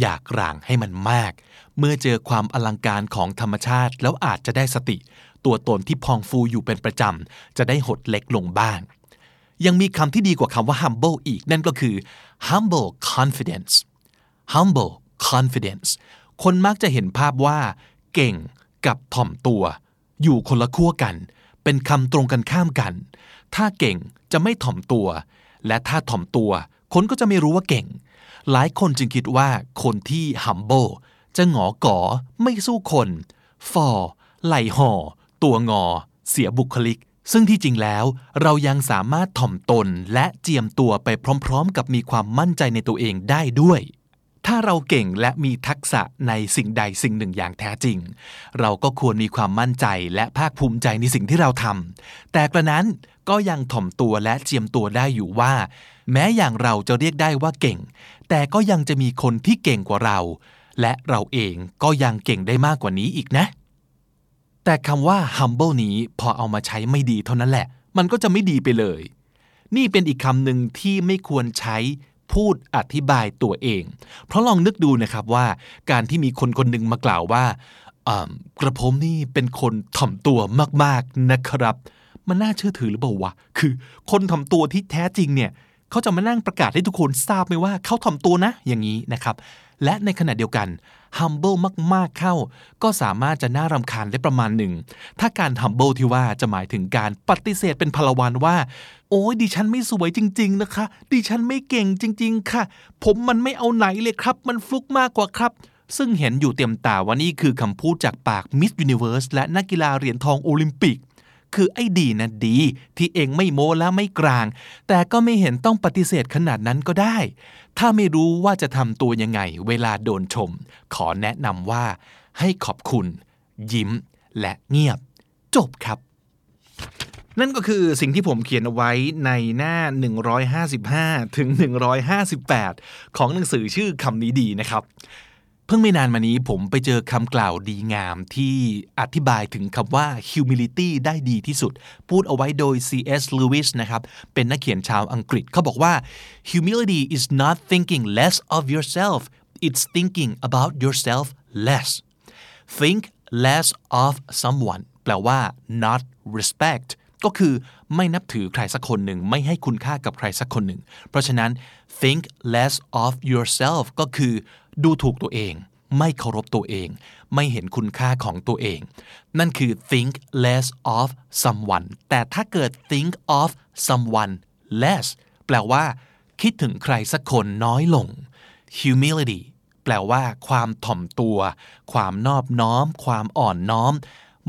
อยากร่างให้มันมาก เมื่อเจอความอลังการของธรรมชาติแล้วอาจจะได้สติ ตัวตนที่พองฟูอยู่เป็นประจำ จะได้หดเล็กลงบ้าง ยังมีคำที่ดีกว่าคำว่า humble อีก นั่นก็คือ humble confidence humble confidence คนมักจะเห็นภาพว่า เก่งกับถ่อมตัว อยู่คนละขั้วกัน เป็นคำตรงกันข้ามกัน ถ้าเก่งจะไม่ถ่อมตัว และถ้าถ่อมตัว คนก็จะไม่รู้ว่าเก่ง หลายคนจึงคิดว่าคนที่ humble จะหงอก่อไม่สู้คนฟอไหลห่อ ตัวงอ เสียบุคลิก ซึ่งที่จริงแล้ว เรายังสามารถถ่อมตนและเจียมตัวไปพร้อม ๆ กับมีความมั่นใจในตัวเองได้ด้วย ถ้าเราเก่งและมีทักษะในสิ่งใดสิ่งหนึ่งอย่างแท้จริง เราก็ควรมีความมั่นใจและภาคภูมิใจในสิ่งที่เราทำแต่กระนั้นก็ยังถ่อมตัวและเจียมตัวได้อยู่ว่า แม้อย่างเราจะเรียกได้ว่าเก่ง แต่ก็ยังจะมีคนที่เก่งกว่าเรา และเราเองก็ยังเก่งได้มากกว่านี้อีกนะ แต่คำว่า humble นี้พอเอามาใช้ไม่ดีเท่านั้นแหละ มันก็จะไม่ดีไปเลย นี่เป็นอีกคำหนึ่งที่ไม่ควรใช้พูดอธิบายตัวเอง เพราะลองนึกดูนะครับว่า การที่มีคนคนหนึ่งมากล่าวว่ากระผมนี่เป็นคนถ่อมตัวมากๆนะครับ มันน่าเชื่อถือหรือเปล่าวะ คือคนถ่อมตัวที่แท้จริงเนี่ย เขาจะมานั่งประกาศให้ทุกคนทราบไหมว่าเขาถ่อมตัวนะ อย่างนี้นะครับ และในขณะเดียวกัน humble มาก ๆ เข้า ก็สามารถจะน่ารำคาญได้ประมาณหนึ่ง ถ้าการ humble ที่ว่าจะหมายถึงการปฏิเสธเป็นพลวันว่า โอ้ยดิฉันไม่สวยจริง ๆ นะคะ ดิฉันไม่เก่งจริง ๆ ค่ะ ผมมันไม่เอาไหนเลยครับ มันฟลุกมากกว่าครับซึ่งเห็นอยู่เต็มตาว่านี่คือคำพูดจากปาก Miss Universe และนักกีฬาเหรียญทองโอลิมปิก คือไอ้ดีนะดี ที่เองไม่โม้และไม่กลาง แต่ก็ไม่เห็นต้องปฏิเสธขนาดนั้นก็ได้ ถ้าไม่รู้ว่าจะทำตัวยังไง เวลาโดนชม ขอแนะนำว่า ให้ขอบคุณ ยิ้ม และเงียบ จบครับ นั่นก็คือสิ่งที่ผมเขียนเอาไว้ในหน้า 155 ถึง 158 ของหนังสือชื่อคำนี้ดีนะครับ เพิ่งไม่นานมานี้ผมไปเจอคำกล่าวดีงามที่อธิบายถึงคำว่า humility ได้ดีที่สุด พูดเอาไว้โดย C.S. Lewis นะครับ เป็นนักเขียนชาวอังกฤษเขาบอกว่า humility is not thinking less of yourself it's thinking about yourself less think less of someone แปลว่า not respect ก็คือไม่นับถือใครสักคนหนึ่ง ไม่ให้คุณค่ากับใครสักคนหนึ่ง เพราะฉะนั้น think less of yourself ก็คือ ดูถูกตัวเอง ไม่เคารพตัวเอง ไม่เห็นคุณค่าของตัวเอง นั่นคือ think less of someone แต่ถ้าเกิด think of someone less แปลว่า คิดถึงใครสักคนน้อยลง humility แปลว่า ความถ่อมตัว ความนอบน้อม ความอ่อนน้อม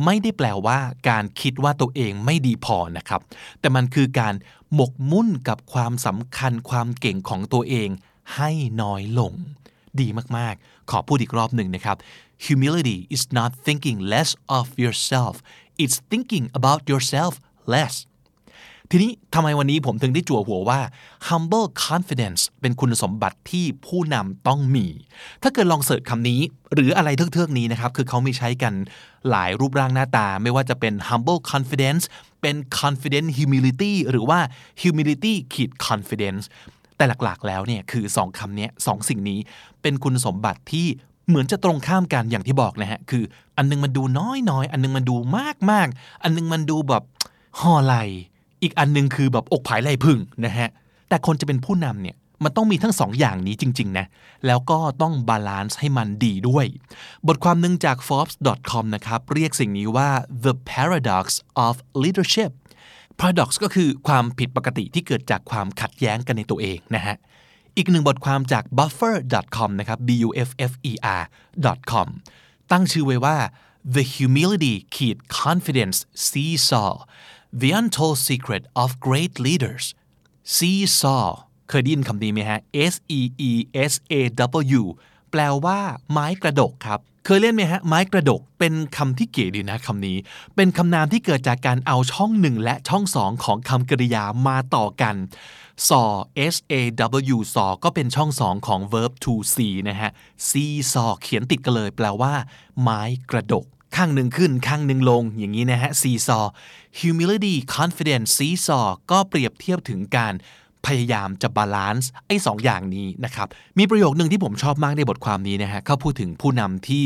ไม่ได้แปลว่าการคิดว่าตัวเองไม่ดีพอนะครับ แต่มันคือการหมกมุ่นกับความสำคัญความเก่งของตัวเองให้น้อยลง ดีมากๆ ขอพูดอีกรอบหนึ่งนะครับ humility is not thinking less of yourself it's thinking about yourself less ทีนี้ทำไมวันนี้ผมถึงได้จั่วหัวว่า humble confidence เป็นคุณสมบัติที่ผู้นำต้องมี ถ้าเกิดลองเสิร์ชคำนี้ หรืออะไรเทือกๆนี้นะครับ คือเขามีใช้กันหลายรูปร่างหน้าตา ไม่ว่าจะเป็น humble confidence เป็น confident humility หรือว่า humility ขีด confidence แต่หลักๆ แล้วเนี่ยคือสองคำนี้สองสิ่งนี้เป็นคุณสมบัติที่เหมือนจะตรงข้ามกันอย่างที่บอกนะฮะ คืออันนึงมันดูน้อยๆอันนึงมันดูมากๆอันนึงมันดูแบบห่อไหล่อีกอันนึงคือแบบอกผายไหลพึ่งนะฮะ แต่คนจะเป็นผู้นำเนี่ยมันต้องมีทั้งสองอย่างนี้จริง ๆ นะ แล้วก็ต้อง balance ให้มันดีด้วย บทความหนึ่งจาก forbes.com นะครับ เรียกสิ่งนี้ว่า the paradox of leadership paradox ก็คือความผิดปกติที่เกิดจากความขัดแย้งกันในตัวเองนะฮะอีกหนึ่งบทความจาก buffer.com นะครับ b u f f e r .com ตั้งชื่อไว้ว่า the humility key confidence seesaw the untold secret of great leaders seesaw เคยได้ยินคำนี้ไหมฮะ S E E S A W แปลว่าไม้กระดกครับเคยเล่นไหมฮะไม้กระดกเป็นคำที่เก๋ดีนะคำนี้ เป็นคำนามที่เกิดจากการเอาช่องหนึ่งและช่องสองของคำกริยามาต่อกัน saw s a w saw ก็เป็นช่องสองของ verb to see นะฮะ see saw เขียนติดกันเลย แปลว่า ไม้กระดก ข้างหนึ่งขึ้น ข้างหนึ่งลง อย่างนี้นะฮะ seesaw humility confidence seesaw ก็เปรียบเทียบถึงการ พยายามจะ balance ไอ้สองอย่างนี้นะครับ มีประโยคหนึ่งที่ผมชอบมากในบทความนี้นะฮะเขาพูดถึงผู้นำที่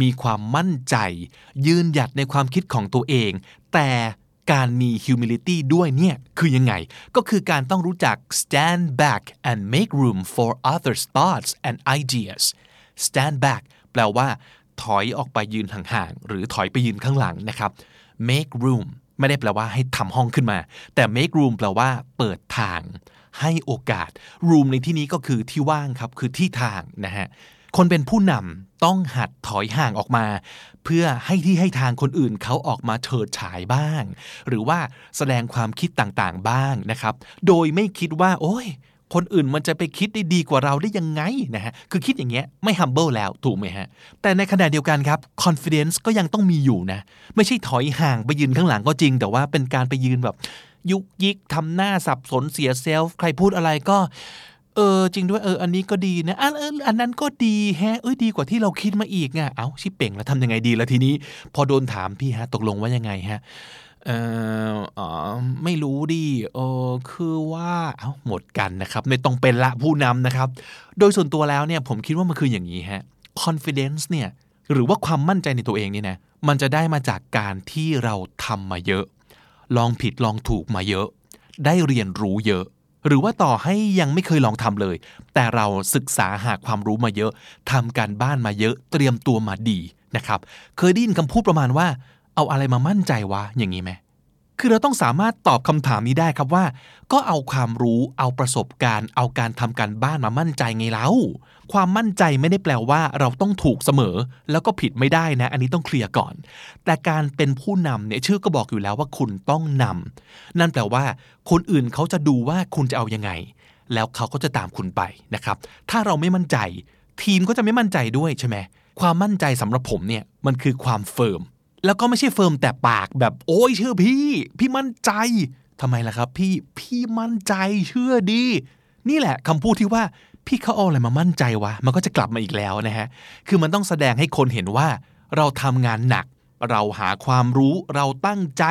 มีความมั่นใจ ยืนหยัดในความคิดของตัวเอง แต่การมี humility ด้วยเนี่ย คือยังไง ก็คือการต้องรู้จัก stand back and make room for others thoughts and ideas stand back แปลว่า ถอยออกไปยืนห่างๆ หรือถอยไปยืนข้างหลังนะครับ make room ไม่ได้แปลว่าให้ทำห้องขึ้นมา แต่ make room แปลว่า เปิดทาง ให้โอกาส room ในที่นี้ก็คือที่ว่างครับ คือที่ทางนะฮะ คนเป็นผู้นำต้องหัดถอยห่างออกมา เพื่อให้ที่ให้ทางคนอื่นเขาออกมาเฉิดฉายบ้าง หรือว่าแสดงความคิดต่างๆบ้างนะครับ โดยไม่คิดว่า โอ้ยคนอื่นมันจะไปคิดได้ดีกว่าเราได้ยังไงนะฮะ คือคิดอย่างเงี้ยไม่ humble แล้วถูกไหมฮะ แต่ในขณะเดียวกันครับ confidence ก็ยังต้องมีอยู่นะ ไม่ใช่ถอยห่างไปยืนข้างหลังก็จริง แต่ว่าเป็นการไปยืนแบบ ยุกยิกทำหน้าสับสนเสียเซลฟ์ใครพูดอะไรก็ เออ จริงด้วยเออ อันนี้ก็ดีนะอันเอออันนั้นก็ดีแฮะเอ้ยดีกว่าที่เราคิดมาอีกไงเอ้าชิเป่งแล้วทำยังไงดีแล้วทีนี้ พอโดนถามพี่ฮะ ตกลงว่ายังไงฮะเอออ๋อไม่รู้ดิเออคือว่าเอ้าหมดกันนะครับ ไม่ต้องเป็นละผู้นำนะครับ โดยส่วนตัวแล้วเนี่ยผมคิดว่ามันคืออย่างนี้ฮะ confidence เนี่ยหรือว่าความมั่นใจในตัวเองนี่นะมันจะได้มาจากการที่เราทำมาเยอะ ลองผิดลองถูกมาเยอะ ได้เรียนรู้เยอะ หรือว่าต่อให้ยังไม่เคยลองทำเลย แต่เราศึกษาหาความรู้มาเยอะทำการบ้านมาเยอะ เตรียมตัวมาดีนะครับ เคยได้ยินคำพูดประมาณว่า เอาอะไรมามั่นใจวะอย่างนี้ไหม คือเราต้องสามารถตอบคำถามนี้ได้ครับว่า ก็เอาความรู้เอาประสบการณ์ เอาการทำการบ้านมามั่นใจไงเล่าความมั่นใจไม่ได้แปลว่าเราต้องถูกเสมอ แล้วก็ผิดไม่ได้นะ อันนี้ต้องเคลียร์ก่อน แต่การเป็นผู้นำเนี่ยชื่อก็บอกอยู่แล้วว่าคุณต้องนำนั่นแปลว่า คนอื่นเขาจะดูว่าคุณจะเอายังไง แล้วเขาก็จะตามคุณไปนะครับ ถ้าเราไม่มั่นใจ ทีมก็จะไม่มั่นใจด้วยใช่ไหมความมั่นใจสำหรับผมเนี่ยมันคือความ firm แล้วก็ไม่ใช่ firm แต่ปากแบบโอ้ยเชื่อพี่ พี่มั่นใจทำไมล่ะครับ พี่พี่มั่นใจเชื่อดี นี่แหละคำพูดที่ว่าพี่เขาเอาอะไรมามั่นใจวะ มันก็จะกลับมาอีกแล้วนะฮะ คือมันต้องแสดงให้คนเห็นว่า เราทำงานหนัก เราหาความรู้ เราตั้งใจ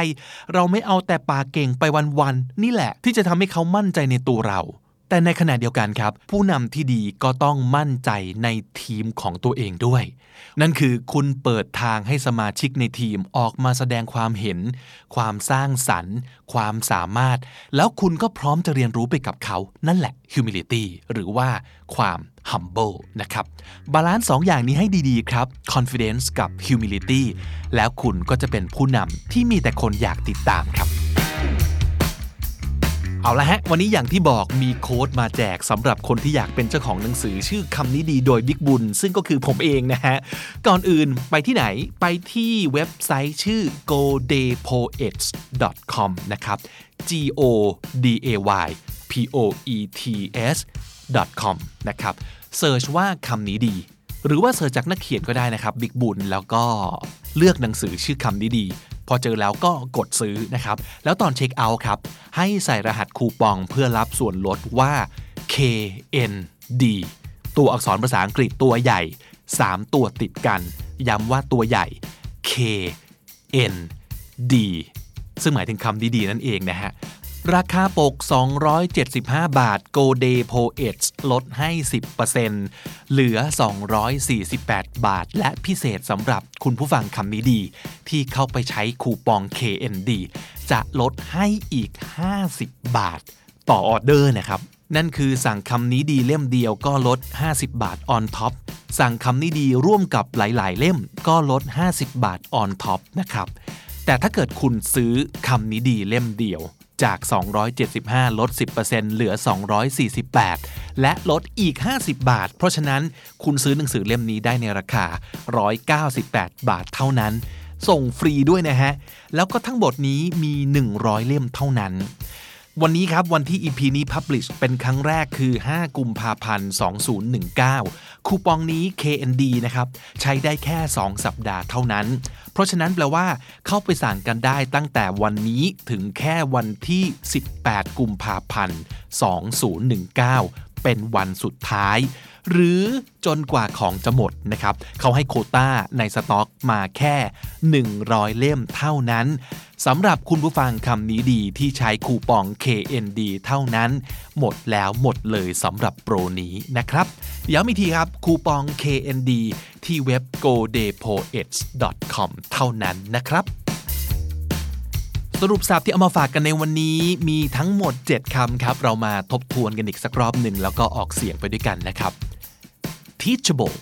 เราไม่เอาแต่ปากเก่งไปวันๆ นี่แหละ ที่จะทำให้เขามั่นใจในตัวเรา แต่ในขณะเดียวกันครับ ผู้นำที่ดีก็ต้องมั่นใจในทีมของตัวเองด้วย นั่นคือคุณเปิดทางให้สมาชิกในทีมออกมาแสดงความเห็น ความสร้างสรรค์ ความสามารถ แล้วคุณก็พร้อมจะเรียนรู้ไปกับเขา นั่นแหละ humility หรือว่าความ humble นะครับ balance สองอย่างนี้ให้ดีๆครับ confidence กับ humility แล้วคุณก็จะเป็นผู้นำที่มีแต่คนอยากติดตามครับ เอาละฮะ วันนี้อย่างที่บอกมีโค้ดมาแจกสำหรับคนที่อยากเป็นเจ้าของหนังสือชื่อคำนี้ดีโดยบิ๊กบุญ ซึ่งก็คือผมเองนะฮะ ก่อนอื่นไปที่ไหนไปที่เว็บไซต์ชื่อ godaypoets.com นะครับ g o d a y p o e t s com นะครับ search ว่าคำนี้ดี หรือว่า search จากนักเขียนก็ได้นะครับบิ๊กบุญแล้วก็เลือกหนังสือชื่อคำนี้ดี พอเจอแล้วก็กดซื้อนะครับ แล้วตอนเช็คเอาท์ครับ ให้ใส่รหัสคูปองเพื่อรับส่วนลดว่า KND ตัวอักษรภาษาอังกฤษตัวใหญ่ 3 ตัวติดกัน ย้ำว่าตัวใหญ่ KND ซึ่งหมายถึงคำนี้ดี นั่นเองนะฮะ ราคาปก 275 บาท Go Day Poets ลดให้ 10%เหลือ 248 บาท และพิเศษสำหรับคุณผู้ฟังคำนี้ดี ที่เข้าไปใช้คูปอง KND จะลดให้อีก 50 บาท ต่อออเดอร์นะครับ นั่นคือสั่งคำนี้ดีเล่มเดียวก็ลด 50 บาท on top สั่งคำนี้ดีร่วมกับหลาย ๆ เล่มก็ลด 50 บาท on top นะครับ แต่ถ้าเกิดคุณซื้อคำนี้ดีเล่มเดียว จาก 275 ลด 10%เหลือ 248 และลดอีก 50 บาท เพราะฉะนั้นคุณซื้อหนังสือเล่มนี้ได้ในราคา 198 บาทเท่านั้น ส่งฟรีด้วยนะฮะ แล้วก็ทั้งบทนี้มี 100 เล่มเท่านั้น วันนี้ครับวันที่ EP นี้ Publish เป็นครั้งแรกคือ 5 กุมภาพันธ์ 2019 คูปองนี้ KND นะครับใช้ได้แค่ 2 สัปดาห์เท่านั้น เพราะฉะนั้นแปลว่าเข้าไปสั่งกันได้ตั้งแต่วันนี้ถึงแค่วันที่ 18 กุมภาพันธ์ 2019 เป็นวันสุดท้าย หรือจนกว่าของจะหมดนะครับเขาให้โคต้าในสต็อกมาแค่ 100 เล่มเท่านั้นสำหรับคุณผู้ฟังคำนี้ดีที่ใช้คูปอง KND เท่านั้น หมดแล้วหมดเลยสำหรับโปรนี้นะครับย้ำอีกทีครับคูปอง KND ที่เว็บ godepoets.com เท่านั้นนะครับ รุปสับที่เอามาฝากกันในวันนี้มีทั้งหมด 7คำครับ เรามาทบทวนกันอีกสักรอบหนึ่งแล้วก็ออกเสียงไปด้วยกันนะครับ teachable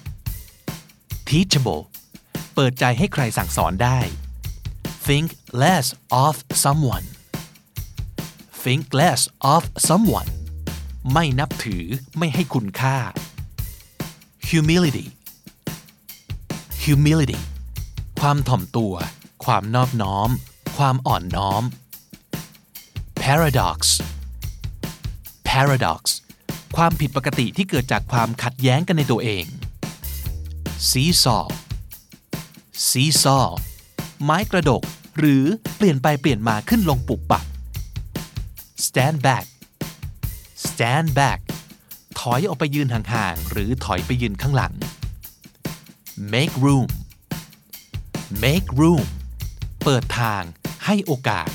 teachable เปิดใจให้ใครสั่งสอนได้ think less of someone think less of someone ไม่นับถือไม่ให้คุณค่า humility humility ความถ่อมตัว ความนอบน้อม ความอ่อนน้อม paradox paradox ความผิดปกติที่เกิดจากความขัดแย้งกันในตัวเอง seesaw seesaw ไม้กระดก หรือเปลี่ยนไปเปลี่ยนมาขึ้นลงปุบปับ stand back stand back ถอยออกไปยืนห่างๆ หรือถอยไปยืนข้างหลัง make room make room เปิดทาง ให้โอกาส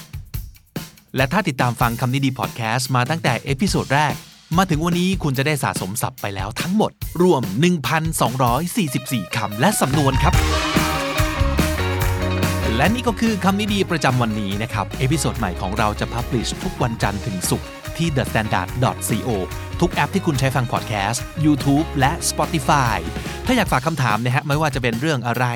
และถ้าติดตามฟังคำนี้ดีพอดแคสต์มาตั้งแต่ episode แรก มาถึงวันนี้คุณจะได้สะสมศัพท์ไปแล้วทั้งหมด รวม 1,244 คำและสำนวนครับ และนี่ก็คือคำนี้ดีประจำวันนี้นะครับ episode ใหม่ของเราจะ publish ทุกวันจันทร์ถึงศุกร์ ที่ thestandard.co ทุกแอปที่คุณใช้ฟังพอดแคสต์ YouTube และ Spotify ถ้าอยากฝากคำถามนะฮะไม่ว่าจะเป็นเรื่องอะไร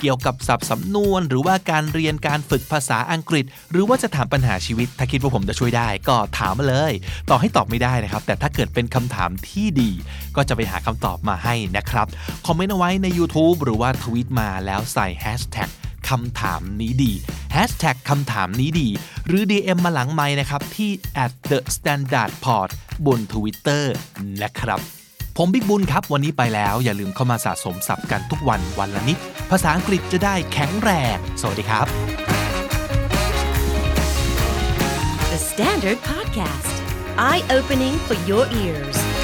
เกี่ยวกับศัพท์สำนวน หรือว่าการเรียนการฝึกภาษาอังกฤษ หรือว่าจะถามปัญหาชีวิต ถ้าคิดว่าผมจะช่วยได้ ก็ถามมาเลย ต่อให้ตอบไม่ได้นะครับ แต่ถ้าเกิดเป็นคำถามที่ดี ก็จะไปหาคำตอบมาให้นะครับ คอมเมนต์เอาไว้ใน YouTube หรือว่าทวีตมาแล้วใส่ hashtag คำถามนี้ดี Hashtag คำถามนี้ดี หรือ DM มาหลังไม้นะครับที่ at the standard port บน Twitter นะครับ ผมบิ๊กบุญครับ วันนี้ไปแล้วอย่าลืมเข้ามาสะสมศัพท์กันทุกวันวันละนิด ภาษาอังกฤษจะได้แข็งแรง สวัสดีครับ The Standard Podcast, eye opening for your ears.